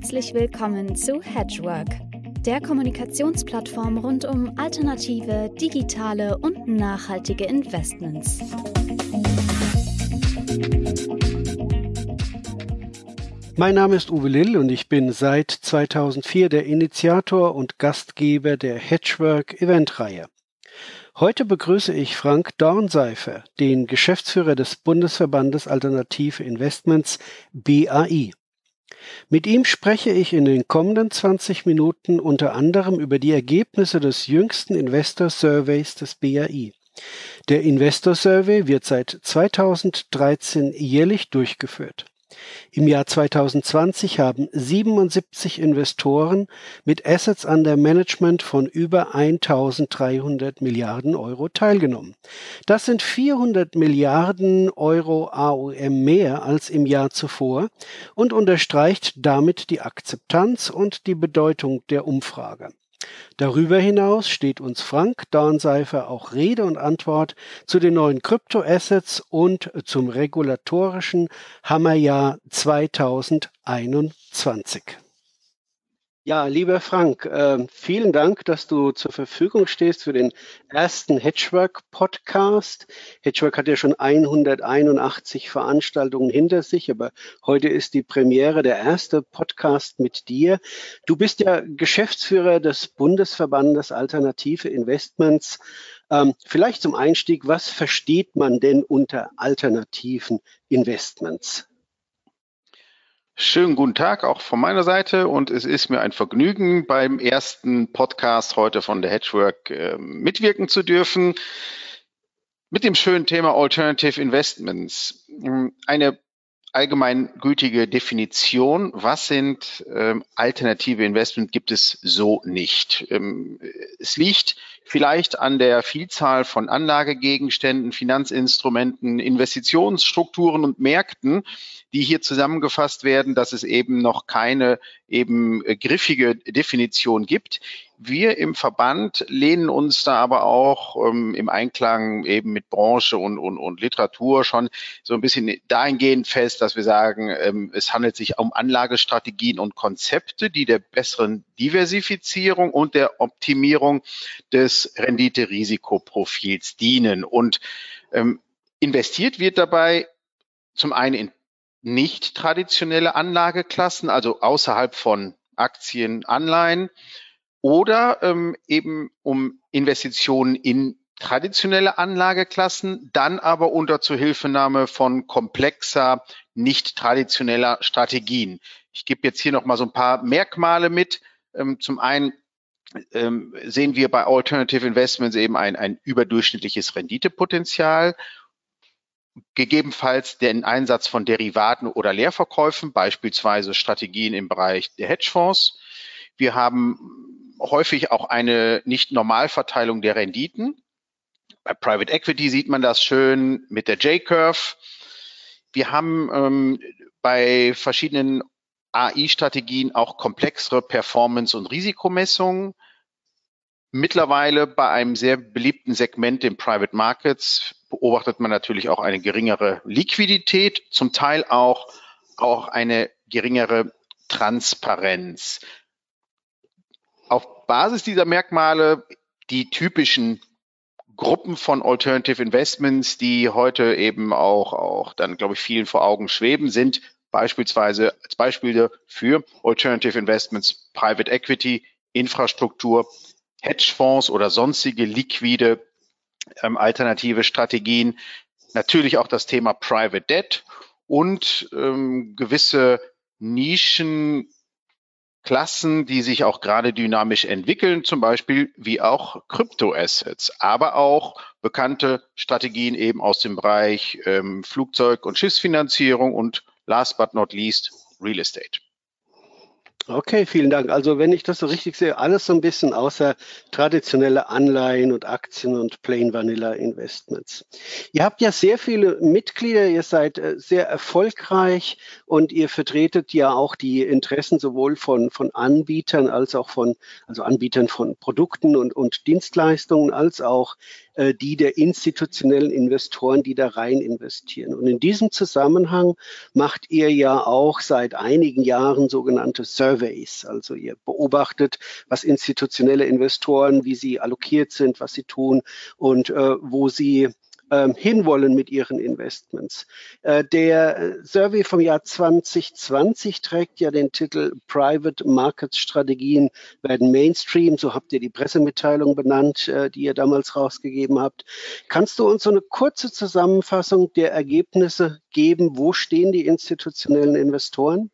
Herzlich willkommen zu Hedgework, der Kommunikationsplattform rund um alternative, digitale und nachhaltige Investments. Mein Name ist Uwe Lill und ich bin seit 2004 der Initiator und Gastgeber der Hedgework Eventreihe. Heute begrüße ich Frank Dornseifer, den Geschäftsführer des Bundesverbandes Alternative Investments BAI. Mit ihm spreche ich in den kommenden 20 Minuten unter anderem über die Ergebnisse des jüngsten Investor Surveys des BAI. Der Investor Survey wird seit 2013 jährlich durchgeführt. Im Jahr 2020 haben 77 Investoren mit Assets under Management von über 1300 Milliarden Euro teilgenommen. Das sind 400 Milliarden Euro AUM mehr als im Jahr zuvor und unterstreicht damit die Akzeptanz und die Bedeutung der Umfrage. Darüber hinaus steht uns Frank Dornseifer auch Rede und Antwort zu den neuen Kryptoassets und zum regulatorischen Hammerjahr 2021. Ja, lieber Frank, äh, vielen Dank, dass du zur Verfügung stehst für den ersten Hedgework-Podcast. Hedgework hat ja schon 181 Veranstaltungen hinter sich, aber heute ist die Premiere, der erste Podcast mit dir. Du bist ja Geschäftsführer des Bundesverbandes Alternative Investments. Ähm, vielleicht zum Einstieg, was versteht man denn unter alternativen Investments? Schönen guten Tag auch von meiner Seite und es ist mir ein Vergnügen, beim ersten Podcast heute von der Hedgework äh, mitwirken zu dürfen mit dem schönen Thema Alternative Investments. Eine allgemeingültige Definition, was sind ähm, alternative Investments, gibt es so nicht. Ähm, es liegt vielleicht an der Vielzahl von Anlagegegenständen, Finanzinstrumenten, Investitionsstrukturen und Märkten, die hier zusammengefasst werden, dass es eben noch keine eben äh, griffige Definition gibt. Wir im Verband lehnen uns da aber auch ähm, im Einklang eben mit Branche und, und, und Literatur schon so ein bisschen dahingehend fest, dass wir sagen, ähm, es handelt sich um Anlagestrategien und Konzepte, die der besseren Diversifizierung und der Optimierung des Rendite-Risikoprofils dienen. Und ähm, investiert wird dabei zum einen in nicht traditionelle Anlageklassen, also außerhalb von Aktien, Anleihen oder ähm, eben um Investitionen in traditionelle Anlageklassen, dann aber unter Zuhilfenahme von komplexer, nicht traditioneller Strategien. Ich gebe jetzt hier noch mal so ein paar Merkmale mit. Ähm, zum einen ähm, sehen wir bei Alternative Investments eben ein, ein überdurchschnittliches Renditepotenzial gegebenenfalls den Einsatz von Derivaten oder Leerverkäufen, beispielsweise Strategien im Bereich der Hedgefonds. Wir haben häufig auch eine nicht Normalverteilung der Renditen. Bei Private Equity sieht man das schön mit der J-Curve. Wir haben ähm, bei verschiedenen AI-Strategien auch komplexere Performance- und Risikomessungen. Mittlerweile bei einem sehr beliebten Segment den Private Markets beobachtet man natürlich auch eine geringere Liquidität, zum Teil auch, auch eine geringere Transparenz. Auf Basis dieser Merkmale die typischen Gruppen von Alternative Investments, die heute eben auch, auch dann, glaube ich, vielen vor Augen schweben, sind beispielsweise als Beispiele für Alternative Investments Private Equity, Infrastruktur, Hedgefonds oder sonstige liquide ähm, alternative Strategien. Natürlich auch das Thema Private Debt und ähm, gewisse Nischen Klassen, die sich auch gerade dynamisch entwickeln, zum Beispiel wie auch Kryptoassets, aber auch bekannte Strategien eben aus dem Bereich ähm, Flugzeug- und Schiffsfinanzierung und last but not least Real Estate. Okay, vielen Dank. Also wenn ich das so richtig sehe, alles so ein bisschen außer traditionelle Anleihen und Aktien und Plain Vanilla Investments. Ihr habt ja sehr viele Mitglieder, ihr seid äh, sehr erfolgreich und ihr vertretet ja auch die Interessen sowohl von, von Anbietern als auch von, also Anbietern von Produkten und, und Dienstleistungen als auch äh, die der institutionellen Investoren, die da rein investieren. Und in diesem Zusammenhang macht ihr ja auch seit einigen Jahren sogenannte Surveys. Also ihr beobachtet, was institutionelle Investoren, wie sie allokiert sind, was sie tun und äh, wo sie ähm, hinwollen mit ihren Investments. Äh, der äh, Survey vom Jahr 2020 trägt ja den Titel Private Markets Strategien werden Mainstream. So habt ihr die Pressemitteilung benannt, äh, die ihr damals rausgegeben habt. Kannst du uns so eine kurze Zusammenfassung der Ergebnisse geben? Wo stehen die institutionellen Investoren?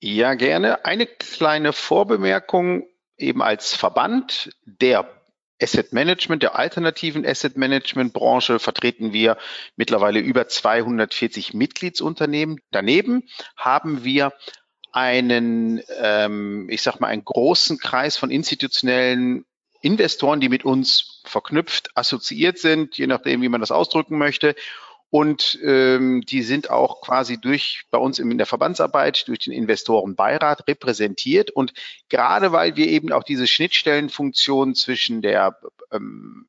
Ja, gerne. Eine kleine Vorbemerkung eben als Verband der Asset Management, der alternativen Asset Management Branche vertreten wir mittlerweile über 240 Mitgliedsunternehmen. Daneben haben wir einen, ähm, ich sag mal, einen großen Kreis von institutionellen Investoren, die mit uns verknüpft, assoziiert sind, je nachdem, wie man das ausdrücken möchte und ähm, die sind auch quasi durch bei uns in der Verbandsarbeit durch den Investorenbeirat repräsentiert. Und gerade weil wir eben auch diese Schnittstellenfunktion zwischen der ähm,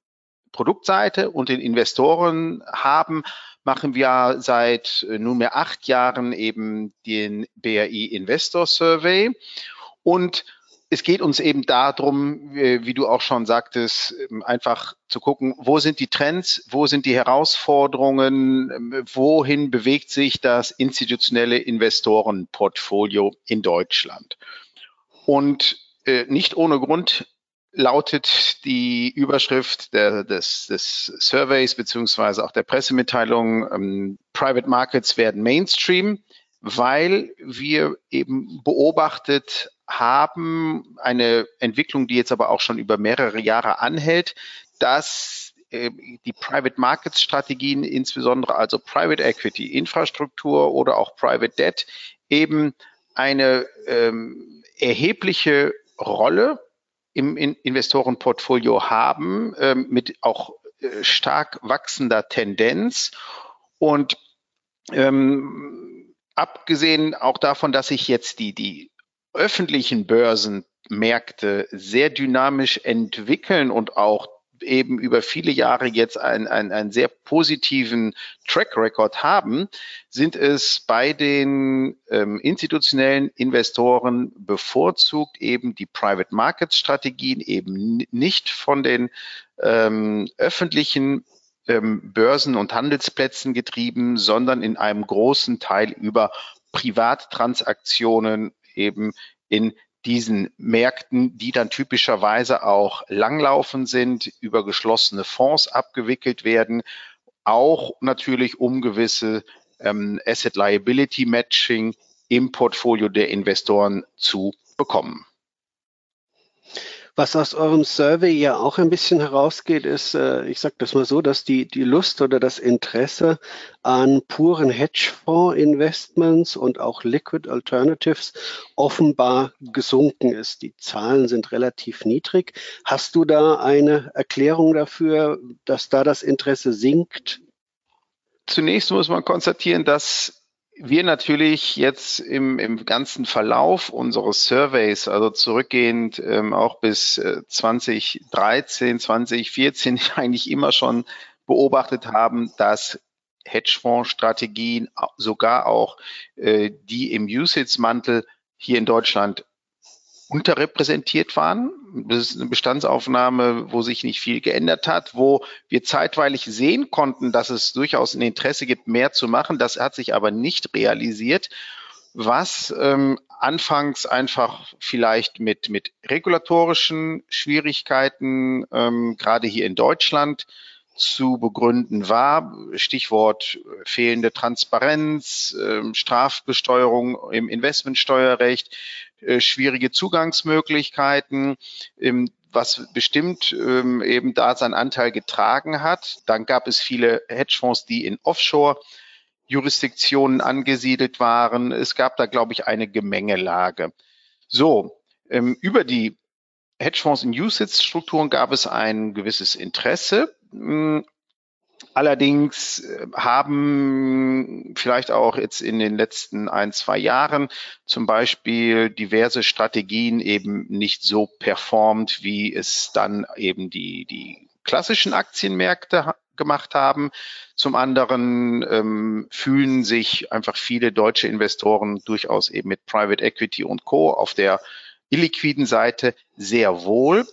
Produktseite und den Investoren haben, machen wir seit äh, nunmehr acht Jahren eben den BRI Investor Survey. Und es geht uns eben darum, wie du auch schon sagtest, ähm, einfach zu gucken, wo sind die Trends, wo sind die Herausforderungen, ähm, wohin bewegt sich das institutionelle Investorenportfolio in Deutschland. Und äh, nicht ohne Grund lautet die Überschrift der, des, des Surveys beziehungsweise auch der Pressemitteilung, ähm, Private Markets werden Mainstream, weil wir eben beobachtet haben eine Entwicklung, die jetzt aber auch schon über mehrere Jahre anhält, dass äh, die Private Markets Strategien, insbesondere also Private Equity, Infrastruktur oder auch Private Debt, eben eine ähm, erhebliche Rolle im in Investorenportfolio haben, ähm, mit auch äh, stark wachsender Tendenz. Und ähm, abgesehen auch davon, dass sich jetzt die, die öffentlichen Börsenmärkte sehr dynamisch entwickeln und auch eben über viele Jahre jetzt einen, einen, einen sehr positiven Track Record haben, sind es bei den ähm, institutionellen Investoren bevorzugt eben die Private Markets Strategien eben nicht von den ähm, öffentlichen ähm, Börsen und Handelsplätzen getrieben, sondern in einem großen Teil über Privattransaktionen eben in diesen Märkten, die dann typischerweise auch langlaufen sind, über geschlossene Fonds abgewickelt werden, auch natürlich um gewisse ähm, Asset Liability Matching im Portfolio der Investoren zu bekommen. Was aus eurem Survey ja auch ein bisschen herausgeht, ist, äh, ich sage das mal so, dass die, die Lust oder das Interesse an puren Hedgefonds-Investments und auch Liquid Alternatives offenbar gesunken ist. Die Zahlen sind relativ niedrig. Hast du da eine Erklärung dafür, dass da das Interesse sinkt? Zunächst muss man konstatieren, dass wir natürlich jetzt im, im ganzen Verlauf unseres Surveys, also zurückgehend ähm, auch bis äh, 2013, 2014, eigentlich immer schon beobachtet haben, dass Hedgefonds-Strategien, sogar auch äh, die im Usage-Mantel hier in Deutschland unterrepräsentiert waren. Das ist eine Bestandsaufnahme, wo sich nicht viel geändert hat, wo wir zeitweilig sehen konnten, dass es durchaus ein Interesse gibt, mehr zu machen. Das hat sich aber nicht realisiert, was ähm, anfangs einfach vielleicht mit, mit regulatorischen Schwierigkeiten, ähm, gerade hier in Deutschland, zu begründen war. Stichwort fehlende Transparenz, äh, Strafbesteuerung im Investmentsteuerrecht, schwierige Zugangsmöglichkeiten, ähm, was bestimmt ähm, eben da seinen Anteil getragen hat. Dann gab es viele Hedgefonds, die in Offshore Jurisdiktionen angesiedelt waren. Es gab da, glaube ich, eine Gemengelage. So, ähm, über die Hedgefonds in USITS-Strukturen gab es ein gewisses Interesse. Allerdings äh, haben vielleicht auch jetzt in den letzten ein, zwei Jahren zum Beispiel diverse Strategien eben nicht so performt, wie es dann eben die, die klassischen Aktienmärkte gemacht haben. Zum anderen ähm, fühlen sich einfach viele deutsche Investoren durchaus eben mit Private Equity und Co. auf der illiquiden Seite sehr wohl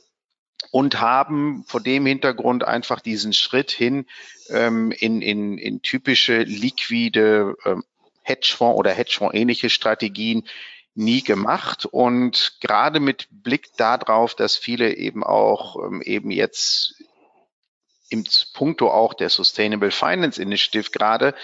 und haben vor dem Hintergrund einfach diesen Schritt hin ähm, in, in, in typische liquide ähm, Hedgefonds oder Hedgefonds-ähnliche Strategien nie gemacht. Und gerade mit Blick darauf, dass viele eben auch ähm, eben jetzt im Punkto auch der Sustainable Finance Initiative gerade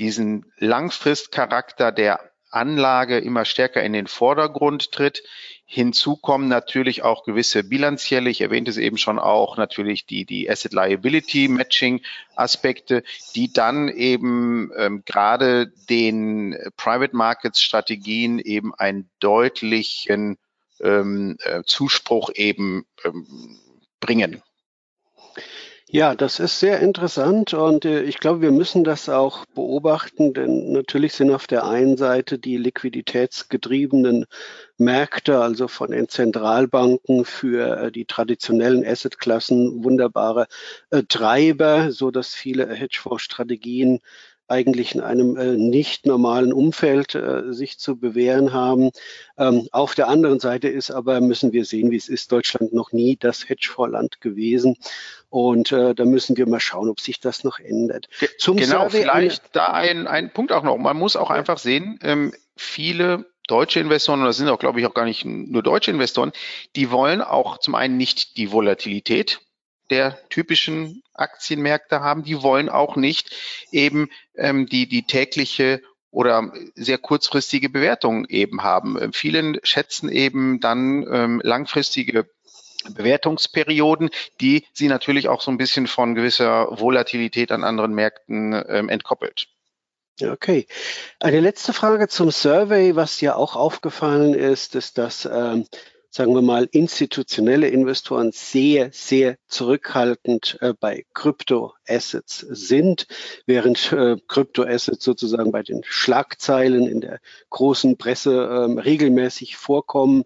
diesen Langfristcharakter der Anlage immer stärker in den Vordergrund tritt. Hinzu kommen natürlich auch gewisse bilanzielle, ich erwähnte es eben schon auch, natürlich die, die Asset Liability Matching Aspekte, die dann eben ähm, gerade den Private Markets Strategien eben einen deutlichen ähm, äh, Zuspruch eben ähm, bringen. Ja, das ist sehr interessant und äh, ich glaube, wir müssen das auch beobachten, denn natürlich sind auf der einen Seite die liquiditätsgetriebenen Märkte, also von den Zentralbanken für äh, die traditionellen Assetklassen wunderbare äh, Treiber, so dass viele Hedgefonds-Strategien eigentlich in einem äh, nicht normalen Umfeld äh, sich zu bewähren haben. Ähm, auf der anderen Seite ist aber, müssen wir sehen, wie es ist, Deutschland noch nie das Hedgefondsland gewesen. Und äh, da müssen wir mal schauen, ob sich das noch ändert. Zum genau, Survey vielleicht da ein, ein Punkt auch noch. Man muss auch einfach sehen, ähm, viele deutsche Investoren, und das sind auch, glaube ich, auch gar nicht nur deutsche Investoren, die wollen auch zum einen nicht die Volatilität der typischen Aktienmärkte haben. Die wollen auch nicht eben ähm, die, die tägliche oder sehr kurzfristige Bewertung eben haben. Ähm, vielen schätzen eben dann ähm, langfristige Bewertungsperioden, die sie natürlich auch so ein bisschen von gewisser Volatilität an anderen Märkten ähm, entkoppelt. Okay. Eine letzte Frage zum Survey, was ja auch aufgefallen ist, ist, dass ähm, sagen wir mal, institutionelle Investoren sehr, sehr zurückhaltend äh, bei Kryptoassets sind, während äh, Kryptoassets sozusagen bei den Schlagzeilen in der großen Presse ähm, regelmäßig vorkommen.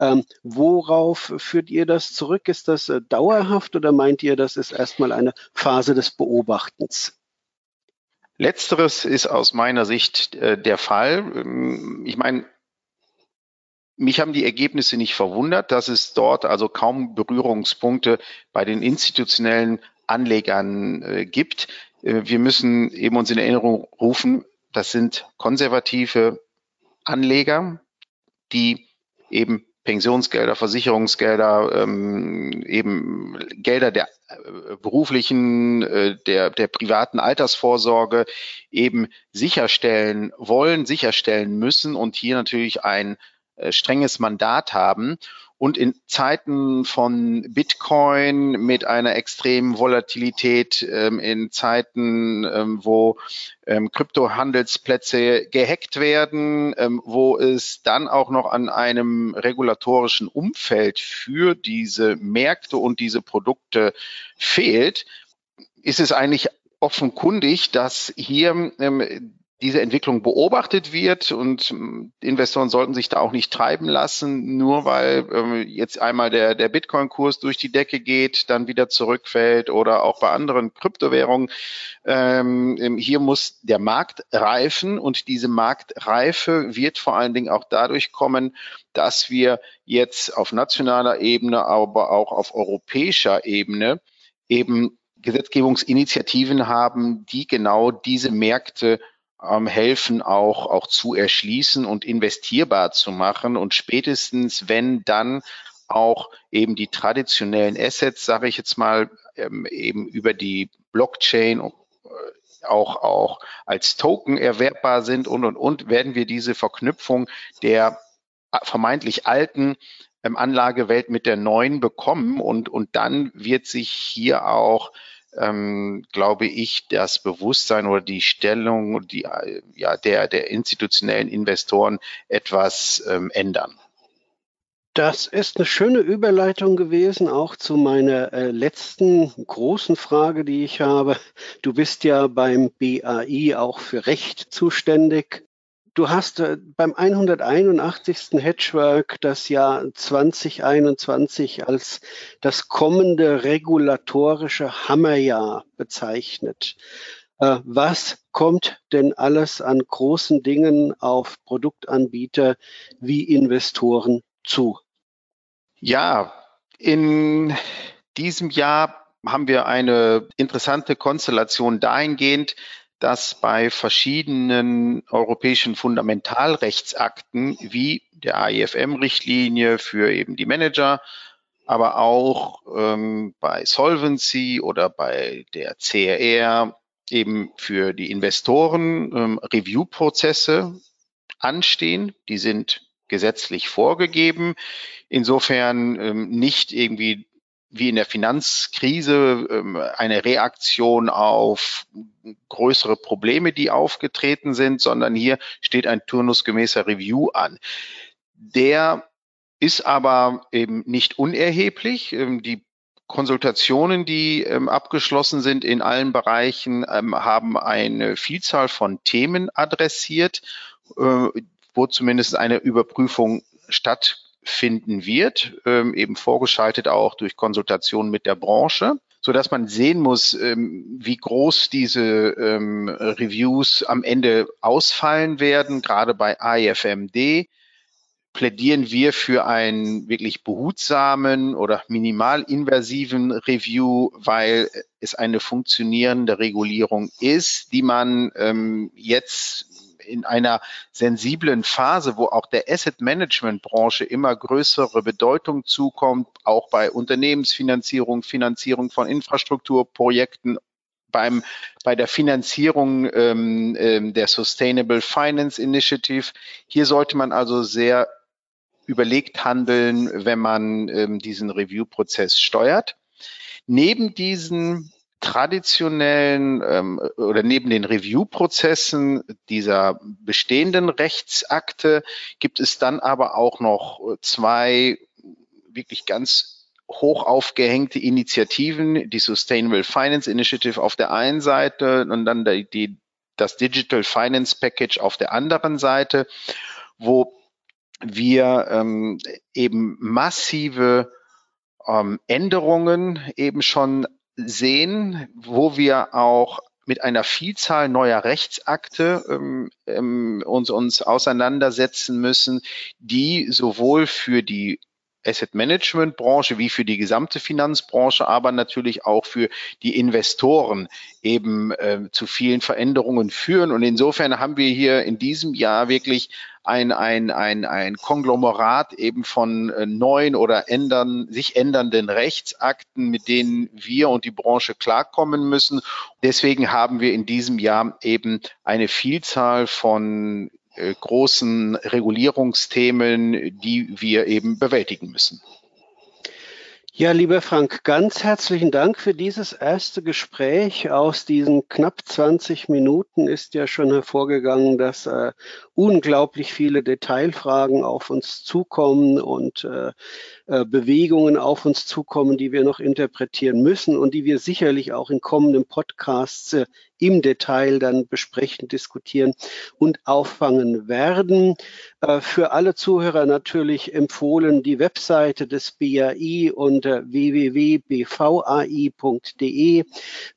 Ähm, worauf führt ihr das zurück? Ist das äh, dauerhaft oder meint ihr, das ist erstmal eine Phase des Beobachtens? Letzteres ist aus meiner Sicht äh, der Fall. Ähm, ich meine, mich haben die Ergebnisse nicht verwundert, dass es dort also kaum Berührungspunkte bei den institutionellen Anlegern äh, gibt. Äh, wir müssen eben uns in Erinnerung rufen, das sind konservative Anleger, die eben Pensionsgelder, Versicherungsgelder, ähm, eben Gelder der äh, beruflichen, äh, der, der privaten Altersvorsorge eben sicherstellen wollen, sicherstellen müssen und hier natürlich ein strenges Mandat haben. Und in Zeiten von Bitcoin mit einer extremen Volatilität, ähm, in Zeiten, ähm, wo ähm, Kryptohandelsplätze gehackt werden, wo es dann auch noch an einem regulatorischen Umfeld für diese Märkte und diese Produkte fehlt, ist es eigentlich offenkundig, dass hier ähm, diese Entwicklung beobachtet wird und ähm, Investoren sollten sich da auch nicht treiben lassen, nur weil ähm, jetzt einmal der, der Bitcoin-Kurs durch die Decke geht, dann wieder zurückfällt oder auch bei anderen Kryptowährungen. Ähm, ähm, hier muss der Markt reifen und diese Marktreife wird vor allen Dingen auch dadurch kommen, dass wir jetzt auf nationaler Ebene, aber auch auf europäischer Ebene eben Gesetzgebungsinitiativen haben, die genau diese Märkte ähm, helfen, auch, auch zu erschließen und investierbar zu machen. Und spätestens, wenn dann auch eben die traditionellen Assets, sage ich jetzt mal, ähm, eben über die Blockchain äh, auch, auch als Token erwerbbar sind und, und, und, werden wir diese Verknüpfung der vermeintlich alten ähm, Anlagewelt mit der neuen bekommen und, und dann wird sich hier auch ähm, glaube ich, das Bewusstsein oder die Stellung die, ja, der, der institutionellen Investoren etwas ähm, ändern. Das ist eine schöne Überleitung gewesen, auch zu meiner äh, letzten großen Frage, die ich habe. Du bist ja beim BAI auch für Recht zuständig. Du hast äh, beim 181. Hedgework das Jahr 2021 als das kommende regulatorische Hammerjahr bezeichnet. Äh, was kommt denn alles an großen Dingen auf Produktanbieter wie Investoren zu? Ja, in diesem Jahr haben wir eine interessante Konstellation dahingehend, dass bei verschiedenen europäischen Fundamentalrechtsakten wie der AIFM-Richtlinie für eben die Manager, aber auch ähm, bei Solvency oder bei der CRR eben für die Investoren ähm, Review-Prozesse anstehen. Die sind gesetzlich vorgegeben. Insofern ähm, nicht irgendwie wie in der Finanzkrise ähm, eine Reaktion auf größere Probleme, die aufgetreten sind, sondern hier steht ein turnusgemäßer Review an. Der ist aber eben nicht unerheblich. Ähm, die Konsultationen, die ähm, abgeschlossen sind in allen Bereichen, haben eine Vielzahl von Themen adressiert, äh, wo zumindest eine Überprüfung statt finden wird, ähm, eben vorgeschaltet auch durch Konsultationen mit der Branche, so dass man sehen muss, ähm, wie groß diese ähm, Reviews am Ende ausfallen werden. Gerade bei AIFMD plädieren wir für einen wirklich behutsamen oder minimalinversiven Review, weil es eine funktionierende Regulierung ist, die man ähm, jetzt in einer sensiblen Phase, wo auch der Asset Management Branche immer größere Bedeutung zukommt, auch bei Unternehmensfinanzierung, Finanzierung von Infrastrukturprojekten beim, bei der Finanzierung ähm, ähm, der Sustainable Finance Initiative. Hier sollte man also sehr überlegt handeln, wenn man ähm, diesen Review-Prozess steuert. Neben diesen traditionellen ähm, oder neben den Review-Prozessen dieser bestehenden Rechtsakte gibt es dann aber auch noch zwei wirklich ganz hoch aufgehängte Initiativen, die Sustainable Finance Initiative auf der einen Seite und dann die, die, das Digital Finance Package auf der anderen Seite, wo wir ähm, eben massive ähm, Änderungen eben schon sehen, wo wir auch mit einer Vielzahl neuer Rechtsakte ähm, ähm, uns, uns auseinandersetzen müssen, die sowohl für die Asset Management Branche wie für die gesamte Finanzbranche, aber natürlich auch für die Investoren eben äh, zu vielen Veränderungen führen. Und insofern haben wir hier in diesem Jahr wirklich ein, ein, ein, ein Konglomerat eben von äh, neuen oder ändern, sich ändernden Rechtsakten, mit denen wir und die Branche klarkommen müssen. Deswegen haben wir in diesem Jahr eben eine Vielzahl von äh, großen Regulierungsthemen, die wir eben bewältigen müssen. Ja, lieber Frank, ganz herzlichen Dank für dieses erste Gespräch. Aus diesen knapp 20 Minuten ist ja schon hervorgegangen, dass äh, unglaublich viele Detailfragen auf uns zukommen und äh, äh, Bewegungen auf uns zukommen, die wir noch interpretieren müssen und die wir sicherlich auch in kommenden Podcasts äh, im Detail dann besprechen, diskutieren und auffangen werden. Äh, für alle Zuhörer natürlich empfohlen die Webseite des BAI unter www.bvai.de.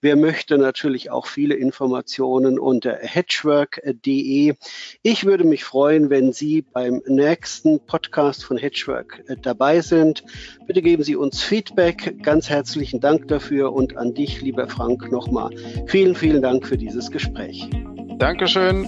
Wer möchte natürlich auch viele Informationen unter hedgework.de. Ich würde mich freuen, wenn Sie beim nächsten Podcast von Hedgework äh, dabei sind. Bitte geben Sie uns Feedback. Ganz herzlichen Dank dafür und an dich, lieber Frank, nochmal vielen, vielen Dank für dieses Gespräch. Dankeschön.